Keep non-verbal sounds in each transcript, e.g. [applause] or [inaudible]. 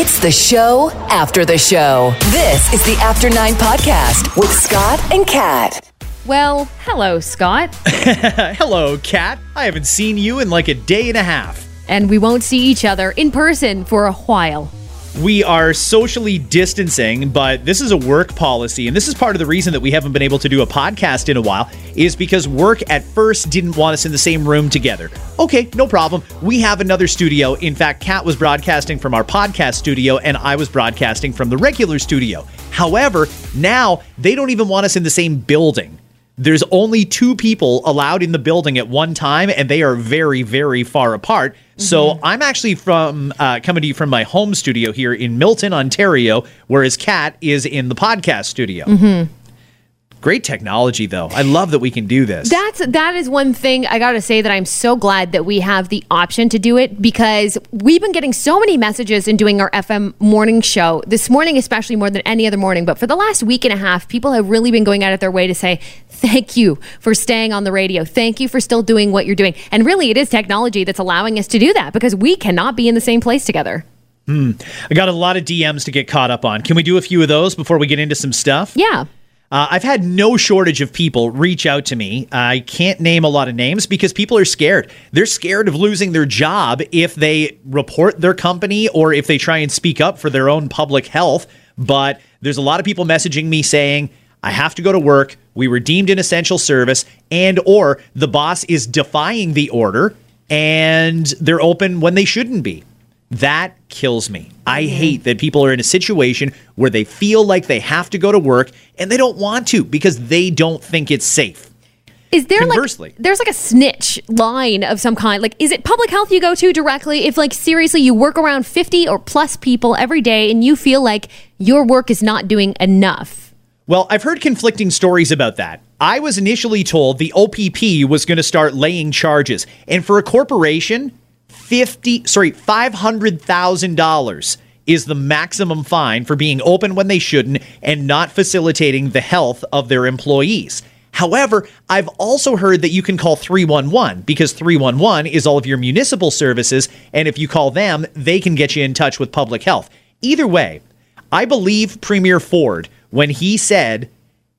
It's the show after the show. This is the After Nine Podcast with Scott and Kat. Well, hello, Scott. [laughs] Hello, Kat. I haven't seen you in like a day and a half. And we won't see each other in person for a while. We are socially distancing, but this is a work policy. And this is part of the reason that we haven't been able to do a podcast in a while, is because work at first didn't want us in the same room together. Okay, no problem. We have another studio. In fact, Kat was broadcasting from our podcast studio, and I was broadcasting from the regular studio. However, now they don't even want us in the same building. There's only two people allowed in the building at one time, and they are very, very far apart. So I'm actually from uh, coming to you from my home studio here in Milton, Ontario, whereas Kat is in the podcast studio. Great technology, though. I love that we can do this. That's that is one thing I got to say that I'm so glad that we have the option to do it because we've been getting so many messages in doing our FM morning show. This morning especially more than any other morning, but for the last week and a half, people have really been going out of their way to say thank you for staying on the radio. Thank you for still doing what you're doing. And really it is technology that's allowing us to do that because we cannot be in the same place together. Hmm. I got a lot of DMs to get caught up on. Can we do a few of those before we get into some stuff? Yeah. Uh, I've had no shortage of people reach out to me. I can't name a lot of names because people are scared. They're scared of losing their job if they report their company or if they try and speak up for their own public health. But there's a lot of people messaging me saying, I have to go to work. We were deemed an essential service, and or the boss is defying the order and they're open when they shouldn't be. That kills me. I mm-hmm. hate that people are in a situation where they feel like they have to go to work and they don't want to because they don't think it's safe. Is there Conversely. like there's like a snitch line of some kind? Like is it public health you go to directly if like seriously you work around 50 or plus people every day and you feel like your work is not doing enough? Well, I've heard conflicting stories about that. I was initially told the OPP was going to start laying charges, and for a corporation, 50 sorry, $500,000 is the maximum fine for being open when they shouldn't and not facilitating the health of their employees. However, I've also heard that you can call 311 because 311 is all of your municipal services. And if you call them, they can get you in touch with public health. Either way, I believe Premier Ford when he said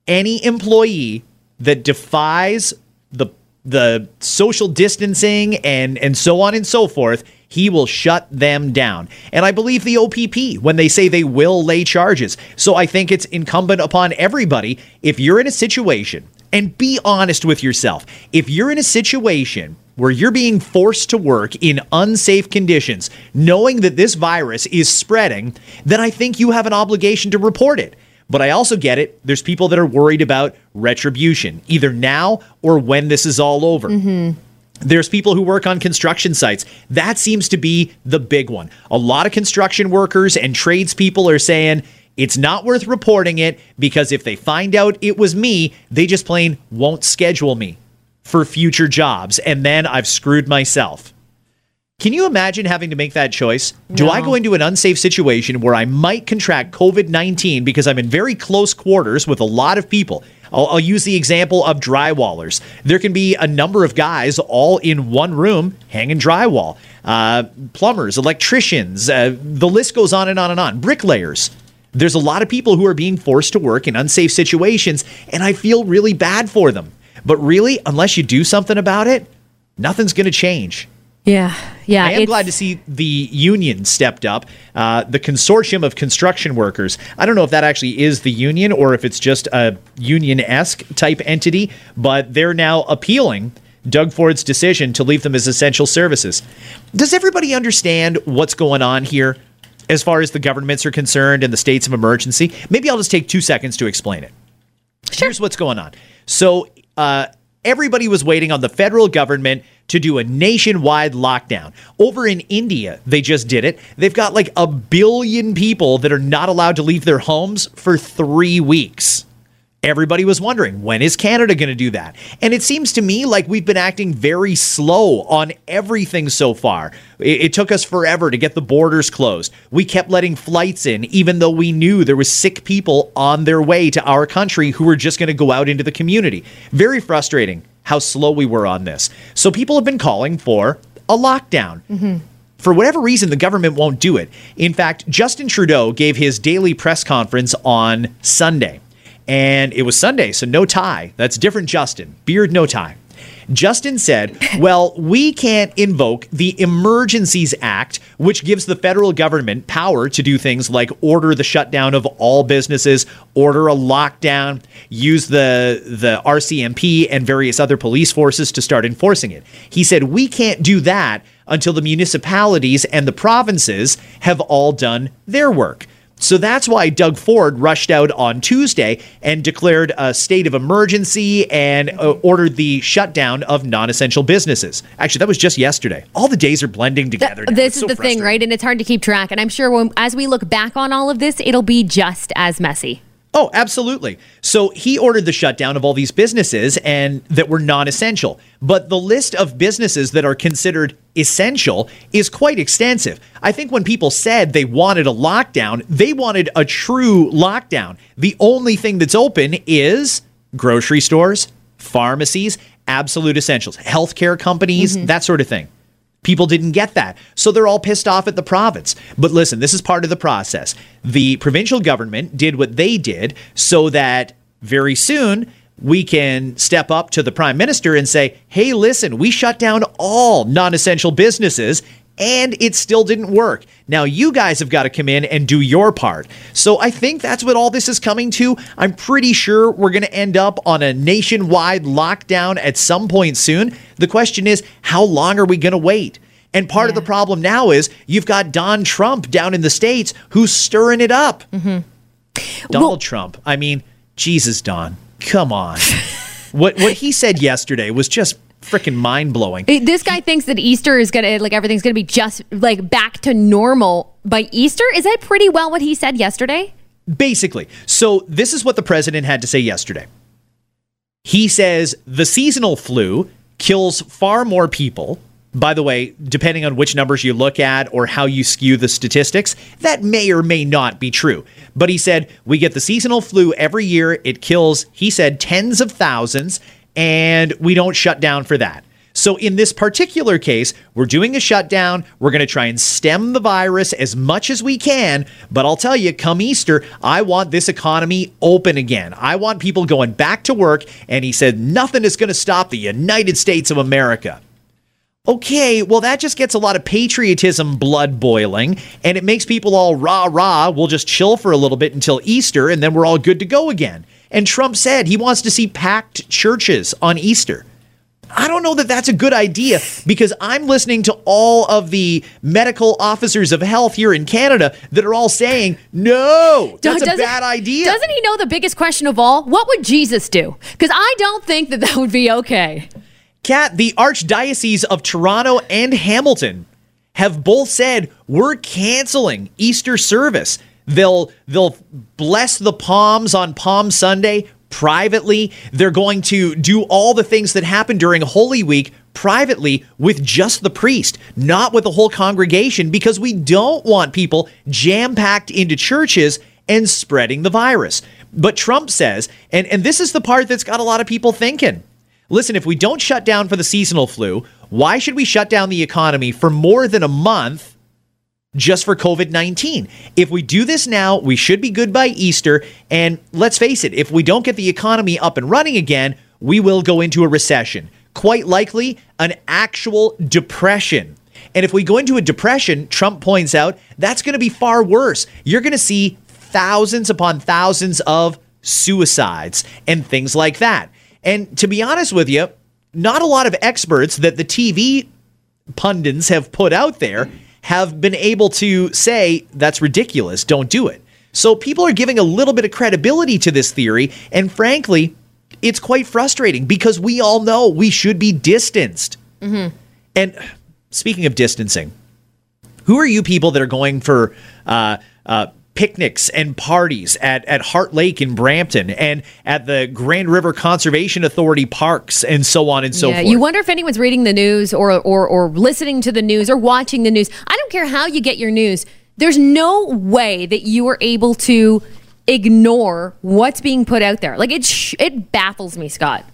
any employee that defies the the social distancing and and so on and so forth, he will shut them down. And I believe the OPP when they say they will lay charges. So I think it's incumbent upon everybody if you're in a situation and be honest with yourself. If you're in a situation where you're being forced to work in unsafe conditions, knowing that this virus is spreading, then I think you have an obligation to report it. But I also get it. There's people that are worried about retribution, either now or when this is all over. Mm-hmm. There's people who work on construction sites. That seems to be the big one. A lot of construction workers and tradespeople are saying it's not worth reporting it because if they find out it was me, they just plain won't schedule me for future jobs. And then I've screwed myself. Can you imagine having to make that choice? Do I go into an unsafe situation where I might contract COVID 19 because I'm in very close quarters with a lot of people? I'll, I'll use the example of drywallers. There can be a number of guys all in one room hanging drywall. Uh, plumbers, electricians, uh, the list goes on and on and on. Bricklayers. There's a lot of people who are being forced to work in unsafe situations, and I feel really bad for them. But really, unless you do something about it, nothing's going to change. Yeah. Yeah. I am glad to see the union stepped up. Uh, the consortium of construction workers. I don't know if that actually is the union or if it's just a union esque type entity, but they're now appealing Doug Ford's decision to leave them as essential services. Does everybody understand what's going on here as far as the governments are concerned and the states of emergency? Maybe I'll just take two seconds to explain it. Here's what's going on. So, uh, everybody was waiting on the federal government to do a nationwide lockdown. Over in India, they just did it. They've got like a billion people that are not allowed to leave their homes for three weeks. Everybody was wondering, when is Canada going to do that? And it seems to me like we've been acting very slow on everything so far. It, it, took us forever to get the borders closed. We kept letting flights in, even though we knew there was sick people on their way to our country who were just going to go out into the community. Very frustrating how slow we were on this. So people have been calling for a lockdown. Mm-hmm. For whatever reason, the government won't do it. In fact, Justin Trudeau gave his daily press conference on Sunday and it was Sunday, so no tie. That's different, Justin. Beard, no tie. Justin said, Well, we can't invoke the Emergencies Act, which gives the federal government power to do things like order the shutdown of all businesses, order a lockdown, use the, the RCMP and various other police forces to start enforcing it. He said, We can't do that until the municipalities and the provinces have all done their work. So that's why Doug Ford rushed out on Tuesday and declared a state of emergency and uh, ordered the shutdown of non essential businesses. Actually, that was just yesterday. All the days are blending together. Th- this is so the thing, right? And it's hard to keep track. And I'm sure when, as we look back on all of this, it'll be just as messy. Oh, absolutely. So he ordered the shutdown of all these businesses and that were non-essential. But the list of businesses that are considered essential is quite extensive. I think when people said they wanted a lockdown, they wanted a true lockdown. The only thing that's open is grocery stores, pharmacies, absolute essentials, healthcare companies, mm-hmm. that sort of thing. People didn't get that. So they're all pissed off at the province. But listen, this is part of the process. The provincial government did what they did so that very soon we can step up to the prime minister and say, hey, listen, we shut down all non essential businesses and it still didn't work. Now you guys have got to come in and do your part. So I think that's what all this is coming to. I'm pretty sure we're going to end up on a nationwide lockdown at some point soon. The question is, how long are we going to wait? And part yeah. of the problem now is you've got Don Trump down in the States who's stirring it up. Mm-hmm. Donald well, Trump. I mean, Jesus, Don, come on. what what he said yesterday was just freaking mind blowing. This guy thinks that Easter is gonna like everything's gonna be just like back to normal by Easter. Is that pretty well what he said yesterday? Basically. So this is what the president had to say yesterday. He says the seasonal flu kills far more people. By the way, depending on which numbers you look at or how you skew the statistics, that may or may not be true. But he said, we get the seasonal flu every year. It kills, he said, tens of thousands and we don't shut down for that. So, in this particular case, we're doing a shutdown. We're going to try and stem the virus as much as we can. But I'll tell you, come Easter, I want this economy open again. I want people going back to work. And he said, nothing is going to stop the United States of America. Okay, well, that just gets a lot of patriotism blood boiling, and it makes people all rah rah. We'll just chill for a little bit until Easter, and then we're all good to go again. And Trump said he wants to see packed churches on Easter. I don't know that that's a good idea because I'm listening to all of the medical officers of health here in Canada that are all saying, no, that's a bad idea. Doesn't he know the biggest question of all? What would Jesus do? Because I don't think that that would be okay. Kat, the Archdiocese of Toronto and Hamilton have both said we're canceling Easter service. They'll they'll bless the palms on Palm Sunday privately. They're going to do all the things that happen during Holy Week privately with just the priest, not with the whole congregation, because we don't want people jam packed into churches and spreading the virus. But Trump says, and, and this is the part that's got a lot of people thinking listen, if we don't shut down for the seasonal flu, why should we shut down the economy for more than a month just for COVID 19. If we do this now, we should be good by Easter. And let's face it, if we don't get the economy up and running again, we will go into a recession. Quite likely, an actual depression. And if we go into a depression, Trump points out, that's going to be far worse. You're going to see thousands upon thousands of suicides and things like that. And to be honest with you, not a lot of experts that the TV pundits have put out there have been able to say that's ridiculous, don't do it. So people are giving a little bit of credibility to this theory, and frankly, it's quite frustrating because we all know we should be distanced. Mm-hmm. And speaking of distancing, who are you people that are going for uh, uh, picnics and parties at, at Heart Lake in Brampton and at the Grand River Conservation Authority parks and so on and so yeah, forth? you wonder if anyone's reading the news or, or or listening to the news or watching the news. I don't care how you get your news. There's no way that you are able to ignore what's being put out there. Like it sh- it baffles me, Scott.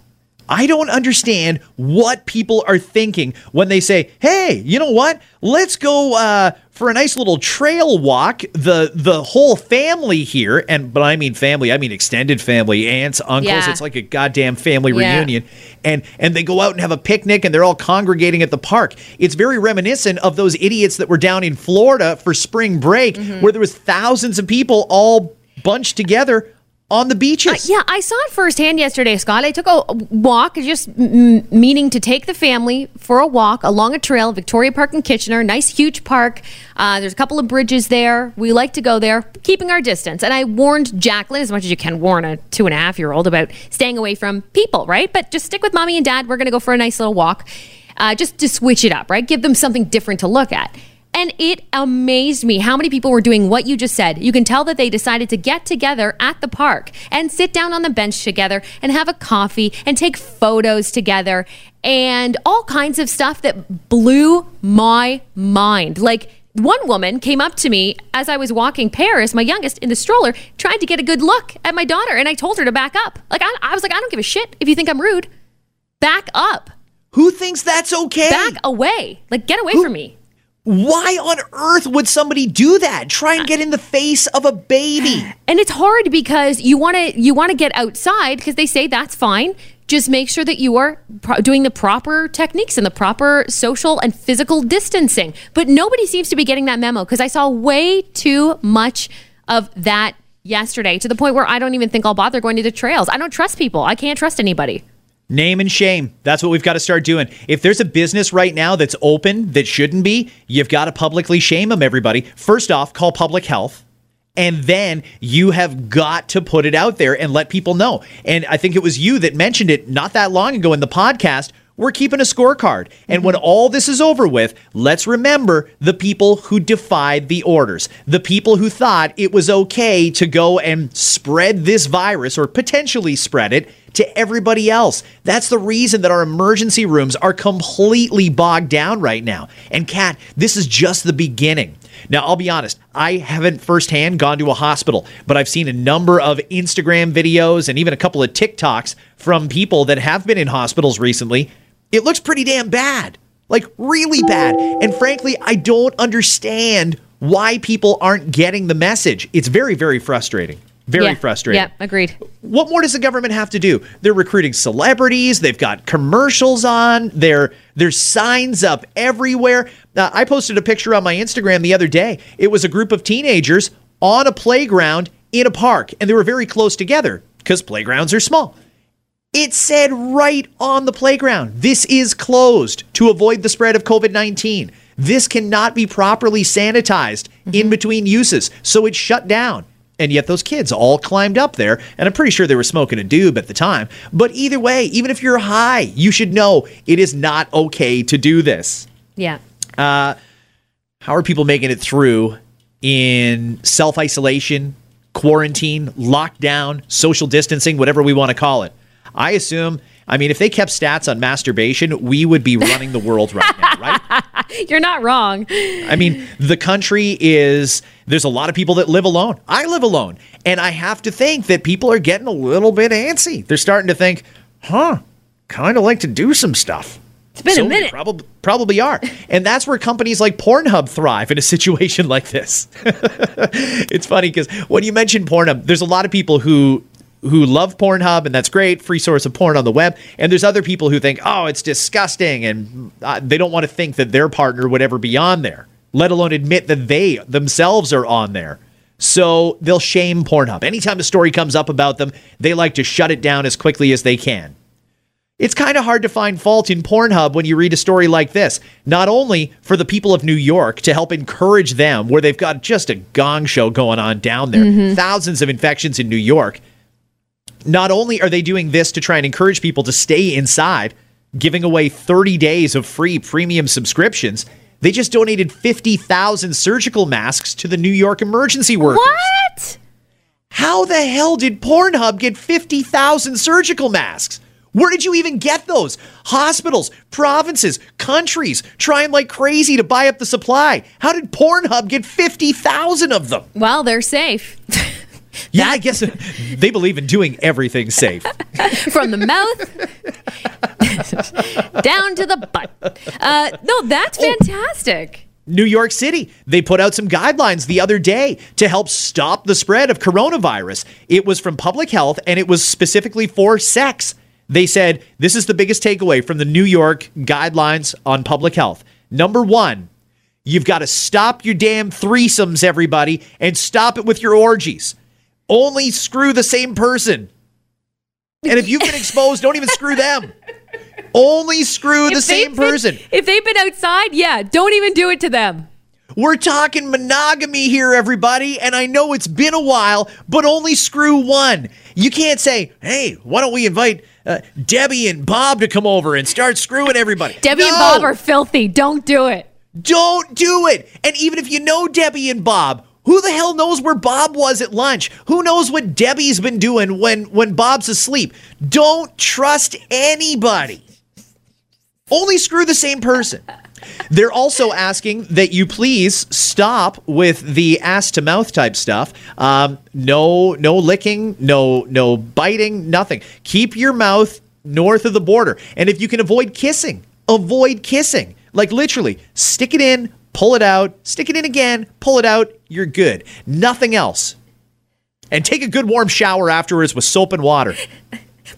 I don't understand what people are thinking when they say, "Hey, you know what? Let's go uh, for a nice little trail walk." The the whole family here, and but I mean family, I mean extended family, aunts, uncles. Yeah. It's like a goddamn family Yeah. reunion, and and they go out and have a picnic, and they're all congregating at the park. It's very reminiscent of those idiots that were down in Florida for spring break, Mm-hmm. where there was thousands of people all bunched together on the beaches. Yeah, I saw it firsthand yesterday, Scott. I took a walk, just m- meaning to take the family for a walk along a trail, Victoria Park in Kitchener. Nice, huge park. Uh, there's a couple of bridges there. We like to go there, keeping our distance. And I warned Jacqueline, as much as you can warn a two and a half year old, about staying away from people, right? But just stick with mommy and dad. We're going to go for a nice little walk, uh, just to switch it up, right? Give them something different to look at. And it amazed me how many people were doing what you just said. You can tell that they decided to get together at the park and sit down on the bench together and have a coffee and take photos together and all kinds of stuff that blew my mind. Like, one woman came up to me as I was walking Paris, my youngest, in the stroller, trying to get a good look at my daughter, and I told her to back up. Like, I, I was like, I don't give a shit if you think I'm rude. Back up. Who thinks that's okay? Back away. Like, get away from me. Why on earth would somebody do that? Try and get in the face of a baby. And it's hard because you want to you want to get outside because they say that's fine. Just make sure that you are pro- doing the proper techniques and the proper social and physical distancing. But nobody seems to be getting that memo because I saw way too much of that yesterday to the point where I don't even think I'll bother going to the trails. I don't trust people. I can't trust anybody. Name and shame. That's what we've got to start doing. If there's a business right now that's open that shouldn't be, you've got to publicly shame them, everybody. First off, call public health. And then you have got to put it out there and let people know. And I think it was you that mentioned it not that long ago in the podcast. We're keeping a scorecard. And when mm-hmm. all this is over with, let's remember the people who defied the orders, the people who thought it was okay to go and spread this virus or potentially spread it to everybody else. That's the reason that our emergency rooms are completely bogged down right now. And Kat, this is just the beginning. Now, I'll be honest, I haven't firsthand gone to a hospital, but I've seen a number of Instagram videos and even a couple of TikToks from people that have been in hospitals recently. It looks pretty damn bad. Like, really bad. And frankly, I don't understand why people aren't getting the message. It's very, very frustrating. Very Yeah. frustrating. Yeah, agreed. What more does the government have to do? They're recruiting celebrities. They've got commercials on. There, there's signs up everywhere. Uh, I posted a picture on my Instagram the other day. It was a group of teenagers on a playground in a park, and they were very close together because playgrounds are small. It said right on the playground, this is closed to avoid the spread of COVID 19. This cannot be properly sanitized in mm-hmm. between uses. So it's shut down. And yet those kids all climbed up there, and I'm pretty sure they were smoking a doob at the time. But either way, even if you're high, you should know it is not okay to do this. Yeah. Uh, how are people making it through in self isolation, quarantine, lockdown, social distancing, whatever we want to call it? I assume, I mean, if they kept stats on masturbation, we would be running the world right now, [laughs] right? You're not wrong. I mean, the country is, there's a lot of people that live alone. I live alone. And I have to think that people are getting a little bit antsy. They're starting to think, huh, kind of like to do some stuff. It's been So a minute. Probably, probably are. And that's where companies like Pornhub thrive in a situation [laughs] like this. [laughs] it's funny because when you mention Pornhub, there's a lot of people who who love Pornhub, and that's great, free source of porn on the web. And there's other people who think, oh, it's disgusting, and uh, they don't want to think that their partner would ever be on there, let alone admit that they themselves are on there. So they'll shame Pornhub. Anytime a story comes up about them, they like to shut it down as quickly as they can. It's kind of hard to find fault in Pornhub when you read a story like this. Not only for the people of New York to help encourage them, where they've got just a gong show going on down there, thousands of infections in New York. Not only are they doing this to try and encourage people to stay inside, giving away 30 days of free premium subscriptions. They just donated 50,000 surgical masks to the New York emergency workers. What? How the hell did Pornhub get 50,000 surgical masks? Where did you even get those? Hospitals, provinces, countries trying like crazy to buy up the supply. How did Pornhub get 50,000 of them? Well, they're safe. [laughs] Yeah, I guess they believe in doing everything safe. [laughs] From the mouth [laughs] down to the butt. Uh, no, that's fantastic. New York City, they put out some guidelines the other day to help stop the spread of coronavirus. It was from public health and it was specifically for sex. They said this is the biggest takeaway from the New York guidelines on public health. Number one, you've got to stop your damn threesomes, everybody, and stop it with your orgies. Only screw the same person. And if you've been exposed, don't even screw them. Only screw the If they've same been- person. if they've been outside, yeah, don't even do it to them. We're talking monogamy here, everybody. And I know it's been a while, but only screw one. You can't say, hey, why don't we invite uh, Debbie and Bob to come over and start screwing everybody? Debbie and Bob are filthy. Don't do it. Don't do it. And even if you know Debbie and Bob, who the hell knows where Bob was at lunch? Who knows what Debbie's been doing when when Bob's asleep? Don't trust anybody. Only screw the same person. They're also asking that you please stop with the ass to mouth type stuff. Um, no, no licking, no, no biting, nothing. Keep your mouth north of the border, and if you can avoid kissing, avoid kissing. Like literally, stick it in, pull it out, stick it in again, pull it out. You're good. Nothing else. And take a good warm shower afterwards with soap and water.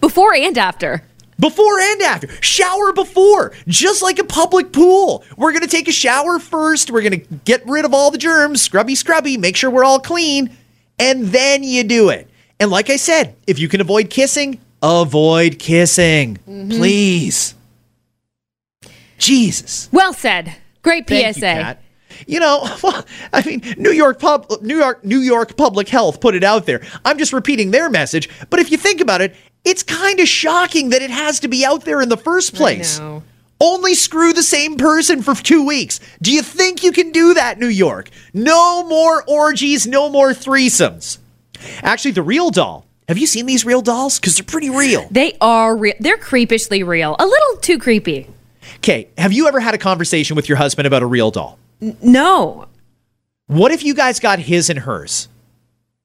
Before and after. Before and after. Shower before, just like a public pool. We're going to take a shower first. We're going to get rid of all the germs, scrubby, scrubby, make sure we're all clean, and then you do it. And like I said, if you can avoid kissing, avoid kissing. Mm-hmm. Please. Jesus. Well said. Great Thank PSA. you. You know, [laughs] well, I mean, New York pub, New York, New York Public Health put it out there. I'm just repeating their message. But if you think about it, it's kind of shocking that it has to be out there in the first place. Only screw the same person for two weeks. Do you think you can do that, New York? No more orgies, no more threesomes. Actually, the real doll. Have you seen these real dolls? Because they're pretty real. They are real. They're creepishly real. A little too creepy. Okay, have you ever had a conversation with your husband about a real doll? No. What if you guys got his and hers?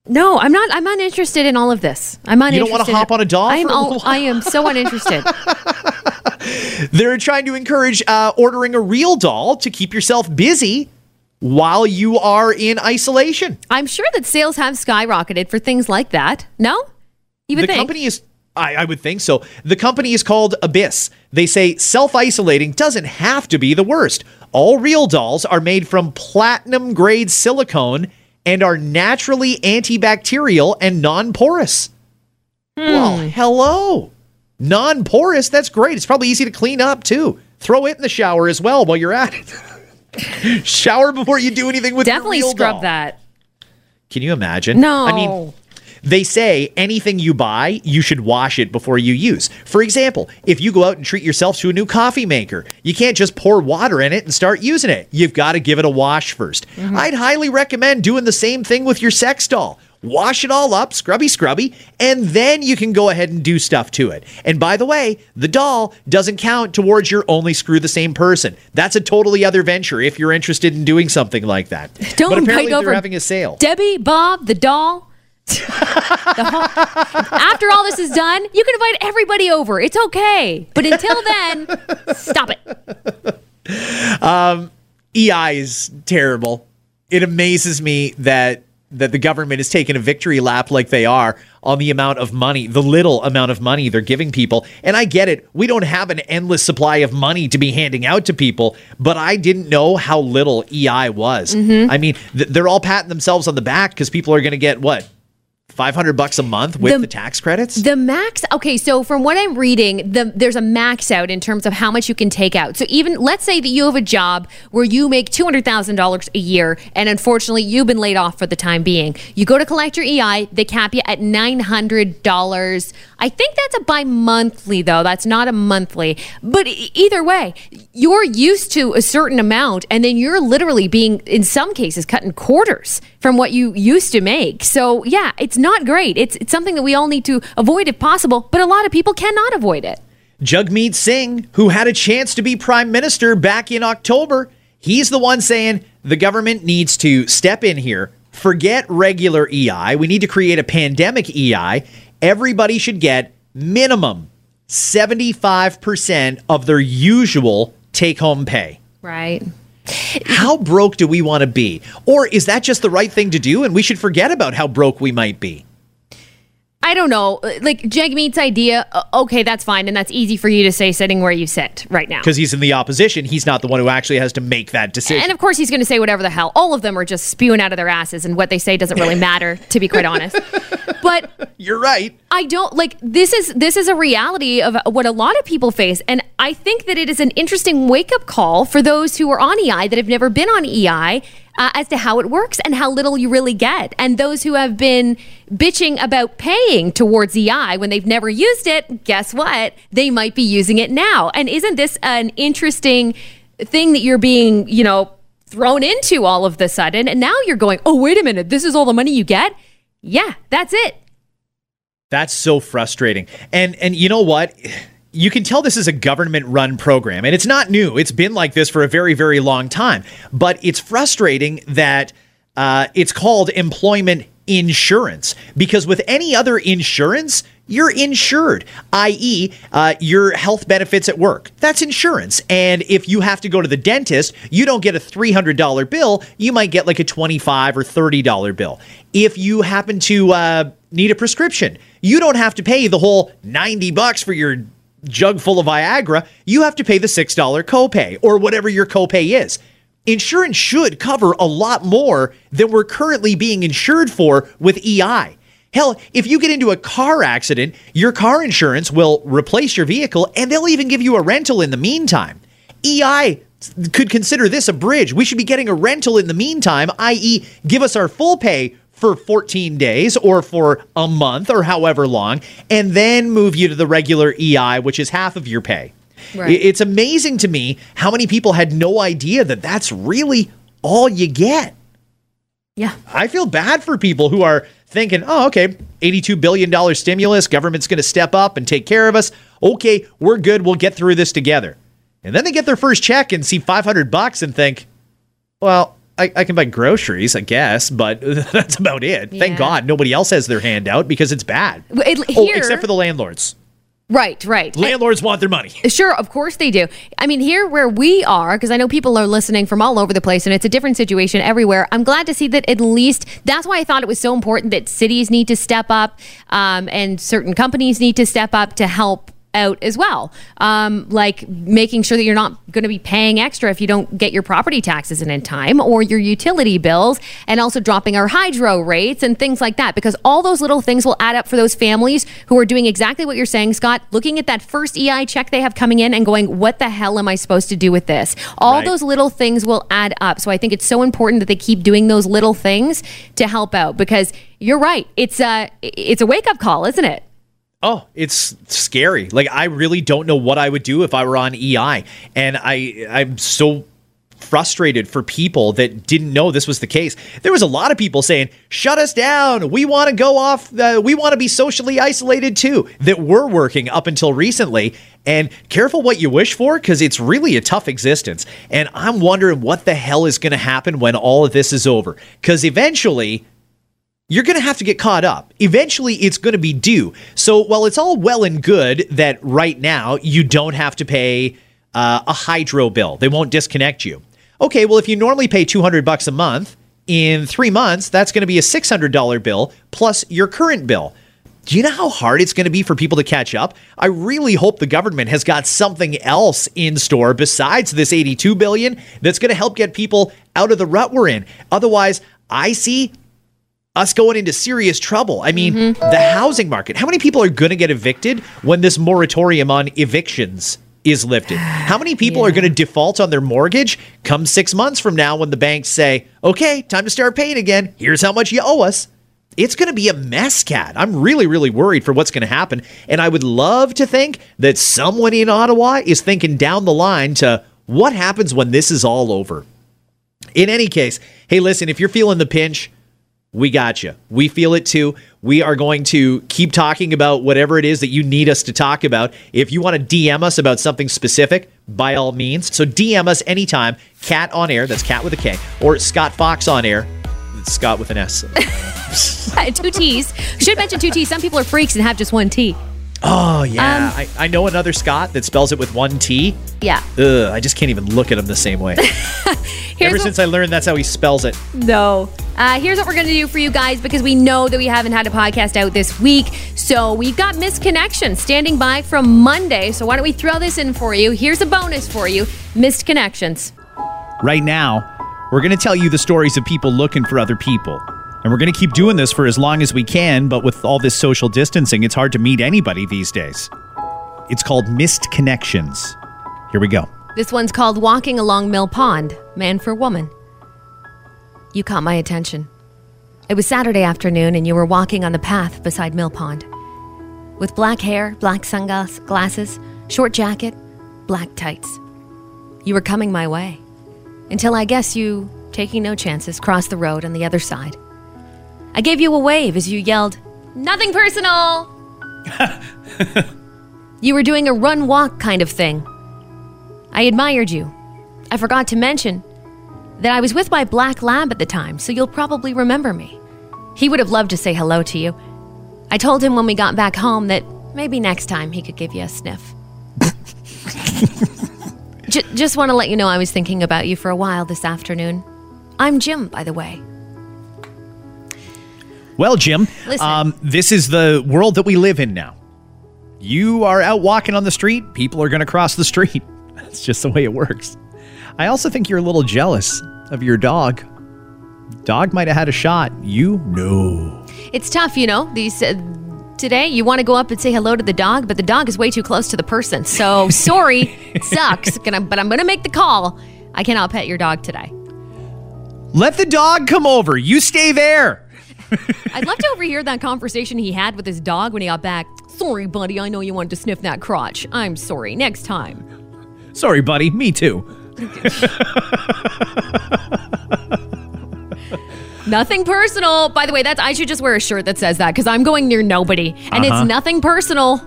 No, I'm not. I'm uninterested in all of this. I'm uninterested. You don't wanna hop on a doll I am. all- I am so uninterested. [laughs] They're trying to encourage uh, ordering a real doll to keep yourself busy while you are in isolation. I'm sure that sales have skyrocketed for things like that. No, you would the think. company is. I, I would think so. The company is called Abyss. They say self isolating doesn't have to be the worst. All real dolls are made from platinum grade silicone and are naturally antibacterial and non porous. Well, hmm. hello. Non porous, that's great. It's probably easy to clean up too. Throw it in the shower as well while you're at it. [laughs] shower before you do anything with Definitely scrub doll. that. Can you imagine? No. I mean, they say anything you buy, you should wash it before you use. For example, if you go out and treat yourself to a new coffee maker, you can't just pour water in it and start using it. You've got to give it a wash 1st Mm-hmm. I'd highly recommend doing the same thing with your sex doll. Wash it all up, scrubby, scrubby, and then you can go ahead and do stuff to it. And by the way, the doll doesn't count towards your only screw the same person. That's a totally other venture if you're interested in doing something like that. Don't but apparently they're over having a sale. Debbie, Bob, the doll. The whole- After all this is done, you can invite everybody over. It's okay. But until then, stop it. Um, EI is terrible. It amazes me that that the government is taking a victory lap like they are on the amount of money, the little amount of money they're giving people. And I get it. We don't have an endless supply of money to be handing out to people, but I didn't know how little EI was. Mm-hmm. I mean, th- they're all patting themselves on the back because people are going to get what? 500 bucks a month with The- the, tax credits? The max, okay, so from what I'm reading, the, there's a max out in terms of how much you can take out. So even, let's say that you have a job where you make $200,000 a year, and unfortunately you've been laid off for the time being. You go to collect your EI, they cap you at $900. I think that's a bi monthly, though. That's not a monthly. But either way, you're used to a certain amount, and then you're literally being, in some cases, cut in quarters from what you used to make. So, yeah, it's not great. It's, it's something that we all need to avoid if possible, but a lot of people cannot avoid it. Jagmeet Singh, who had a chance to be prime minister back in October, he's the one saying the government needs to step in here, forget regular EI. We need to create a pandemic EI. Everybody should get minimum 75% of their usual take home pay. Right. How broke do we want to be? Or is that just the right thing to do and we should forget about how broke we might be? I don't know. Like Jagmeet's idea, okay, that's fine. And that's easy for you to say sitting where you sit right now. Because he's in the opposition, he's not the one who actually has to make that decision. And of course, he's going to say whatever the hell. All of them are just spewing out of their asses, and what they say doesn't really matter, to be quite honest. [laughs] But [laughs] You're right. I don't like this is this is a reality of what a lot of people face, and I think that it is an interesting wake up call for those who are on EI that have never been on EI. Uh, as to how it works and how little you really get. And those who have been bitching about paying towards EI when they've never used it, guess what? They might be using it now. And isn't this an interesting thing that you're being, you know, thrown into all of the sudden? And now you're going, oh, wait a minute, this is all the money you get? Yeah, that's it. That's so frustrating. And and you know what? You can tell this is a government run program and it's not new. It's been like this for a very very long time. But it's frustrating that uh, it's called employment insurance. Because with any other insurance you're insured i.e uh, your health benefits at work. That's insurance. And if you have to go to the dentist you don't get a $300 bill. You might get like a 25 or $30 bill. If you happen to uh, need a prescription you don't have to pay the whole 90 bucks for your jug full of viagra. You have to pay the $6 copay or whatever your copay is insurance should cover a lot more than we're currently being insured for with EI. Hell, if you get into a car accident, your car insurance will replace your vehicle and they'll even give you a rental in the meantime. EI could consider this a bridge. We should be getting a rental in the meantime, i.e., give us our full pay for 14 days or for a month or however long, and then move you to the regular EI, which is half of your pay. Right. It's amazing to me how many people had no idea that that's really all you get. Yeah. I feel bad for people who are thinking, oh, okay, $82 billion stimulus, government's going to step up and take care of us. Okay, we're good. We'll get through this together. And then they get their first check and see 500 bucks and think, well, I, I can buy groceries, I guess, but [laughs] that's about it. Yeah. Thank God nobody else has their hand out because it's bad. It- oh, here- except for the landlords. Right, right. Landlords want their money. Sure, of course they do. I mean, here where we are, because I know people are listening from all over the place and it's a different situation everywhere. I'm glad to see that at least that's why I thought it was so important that cities need to step up um, and certain companies need to step up to help out as well. Um, like making sure that you're not going to be paying extra if you don't get your property taxes in in time or your utility bills, and also dropping our hydro rates and things like that. Because all those little things will add up for those families who are doing exactly what you're saying, Scott, looking at that first EI check they have coming in and going, what the hell am I supposed to do with this? All Right. those little things will add up. So I think it's so important that they keep doing those little things to help out because you're right. It's a, it's a wake up call, isn't it? Oh, it's scary. Like I really don't know what I would do if I were on EI, and I I'm so frustrated for people that didn't know this was the case. There was a lot of people saying, "Shut us down. We want to go off. Uh, we want to be socially isolated too." That were working up until recently. And careful what you wish for because it's really a tough existence. And I'm wondering what the hell is going to happen when all of this is over. Because eventually, you're going to have to get caught up. Eventually, it's going to be due. So, while it's all well and good that right now you don't have to pay uh, a hydro bill, they won't disconnect you. Okay, well, if you normally pay 200 bucks a month, in three months, that's going to be a $600 bill plus your current bill. Do you know how hard it's going to be for people to catch up? I really hope the government has got something else in store besides this 82 billion that's going to help get people out of the rut we're in. Otherwise, I see us going into serious trouble. I mean, mm-hmm. the housing market. How many people are going to get evicted when this moratorium on evictions is lifted? [sighs] How many people are going to default on their mortgage come six months from now when the banks say, okay, time to start paying again? Here's how much you owe us. It's going to be a mess, Kat. I'm really, really worried for what's going to happen. And I would love to think that someone in Ottawa is thinking down the line to what happens when this is all over. In any case, hey, listen, if you're feeling the pinch, we got you. We feel it too. We are going to keep talking about whatever it is that you need us to talk about. If you want to DM us about something specific, by all means. So DM us anytime. Kat on air, that's cat with a K, or Scott Fox on air, Scott with an S. [laughs] two T's. Should mention two T's. Some people are freaks and have just one T. Oh, yeah. Um, I, I know another Scott that spells it with one T. Yeah. Ugh, I just can't even look at him the same way. [laughs] Ever since I learned that's how he spells it. No. Uh, here's what we're going to do for you guys because we know that we haven't had a podcast out this week. So we've got Missed Connection standing by from Monday. So why don't we throw this in for you? Here's a bonus for you Missed Connections. right now, we're going to tell you the stories of people looking for other people. And we're going to keep doing this for as long as we can, but with all this social distancing, it's hard to meet anybody these days. It's called Missed Connections. Here we go. This one's called Walking Along Mill Pond, Man for Woman. You caught my attention. It was Saturday afternoon, and you were walking on the path beside Mill Pond. With black hair, black sunglasses, short jacket, black tights. You were coming my way. Until I guess you, taking no chances, crossed the road on the other side. I gave you a wave as you yelled, Nothing personal! [laughs] you were doing a run walk kind of thing. I admired you. I forgot to mention that I was with my black lab at the time, so you'll probably remember me. He would have loved to say hello to you. I told him when we got back home that maybe next time he could give you a sniff. [laughs] J- just want to let you know I was thinking about you for a while this afternoon. I'm Jim, by the way. Well, Jim, um, this is the world that we live in now. You are out walking on the street, people are going to cross the street. [laughs] That's just the way it works. I also think you're a little jealous of your dog. Dog might have had a shot. You? No. It's tough, you know. These uh, today you want to go up and say hello to the dog, but the dog is way too close to the person. So [laughs] sorry, it sucks. Gonna, but I'm gonna make the call. I cannot pet your dog today. Let the dog come over. You stay there. [laughs] I'd love to overhear that conversation he had with his dog when he got back. Sorry, buddy. I know you wanted to sniff that crotch. I'm sorry. Next time. Sorry, buddy. Me too. Nothing personal. By the way, that's I should just wear a shirt that says that because I'm going near nobody, and Uh-huh. it's nothing personal.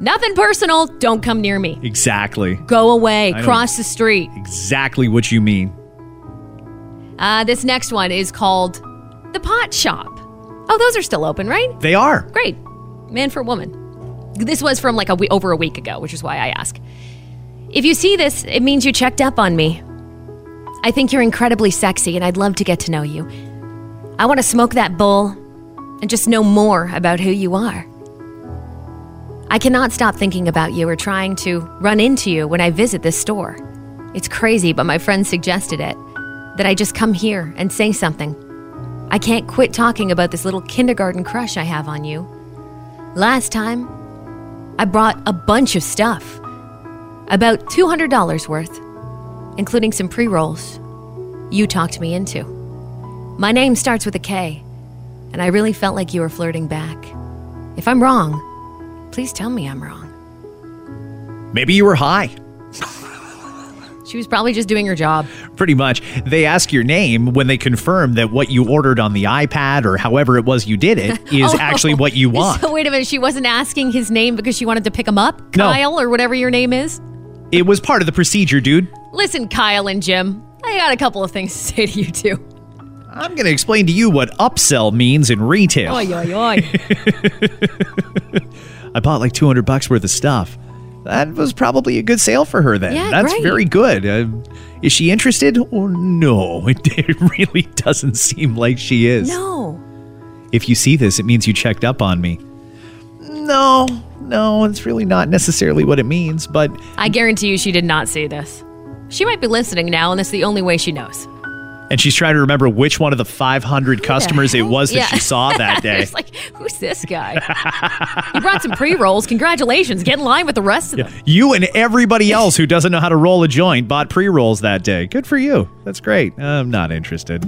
Nothing personal. Don't come near me. Exactly. Go away. don't- Cross the street. Exactly what you mean. Uh, this next one is called the Pot Shop. Oh, those are still open, right? They are. Great. Man for woman. This was from like a we- over a week ago, which is why I ask. If you see this, it means you checked up on me. I think you're incredibly sexy and I'd love to get to know you. I want to smoke that bowl and just know more about who you are. I cannot stop thinking about you or trying to run into you when I visit this store. It's crazy, but my friend suggested it that I just come here and say something. I can't quit talking about this little kindergarten crush I have on you. Last time, I brought a bunch of stuff. About $200 worth, including some pre rolls you talked me into. My name starts with a K, and I really felt like you were flirting back. If I'm wrong, please tell me I'm wrong. Maybe you were high. She was probably just doing her job. Pretty much. They ask your name when they confirm that what you ordered on the iPad or however it was you did it [laughs] is Oh. actually what you [laughs] want. So, wait a minute, she wasn't asking his name because she wanted to pick him up? No. Kyle, or whatever your name is? It was part of the procedure, dude. Listen, Kyle and Jim, I got a couple of things to [laughs] say to you too. I'm going to explain to you what upsell means in retail. Oi, oi, oi. I bought like 200 bucks worth of stuff. That was probably a good sale for her then. Yeah, That's great. very good. Uh, is she interested? Oh, no, [laughs] it, it really doesn't seem like she is. no. If you see this, it means you checked up on me. No, no, it's really not necessarily what it means, but I guarantee you she did not see this. She might be listening now, and that's the only way she knows. And she's trying to remember which one of the 500 customers it was that Yeah. she saw that [laughs] day. It's like, who's this guy? you brought some pre rolls. Congratulations. Get in line with the rest of them. You and everybody else who doesn't know how to roll a joint bought pre rolls that day. Good for you. That's great. I'm not interested.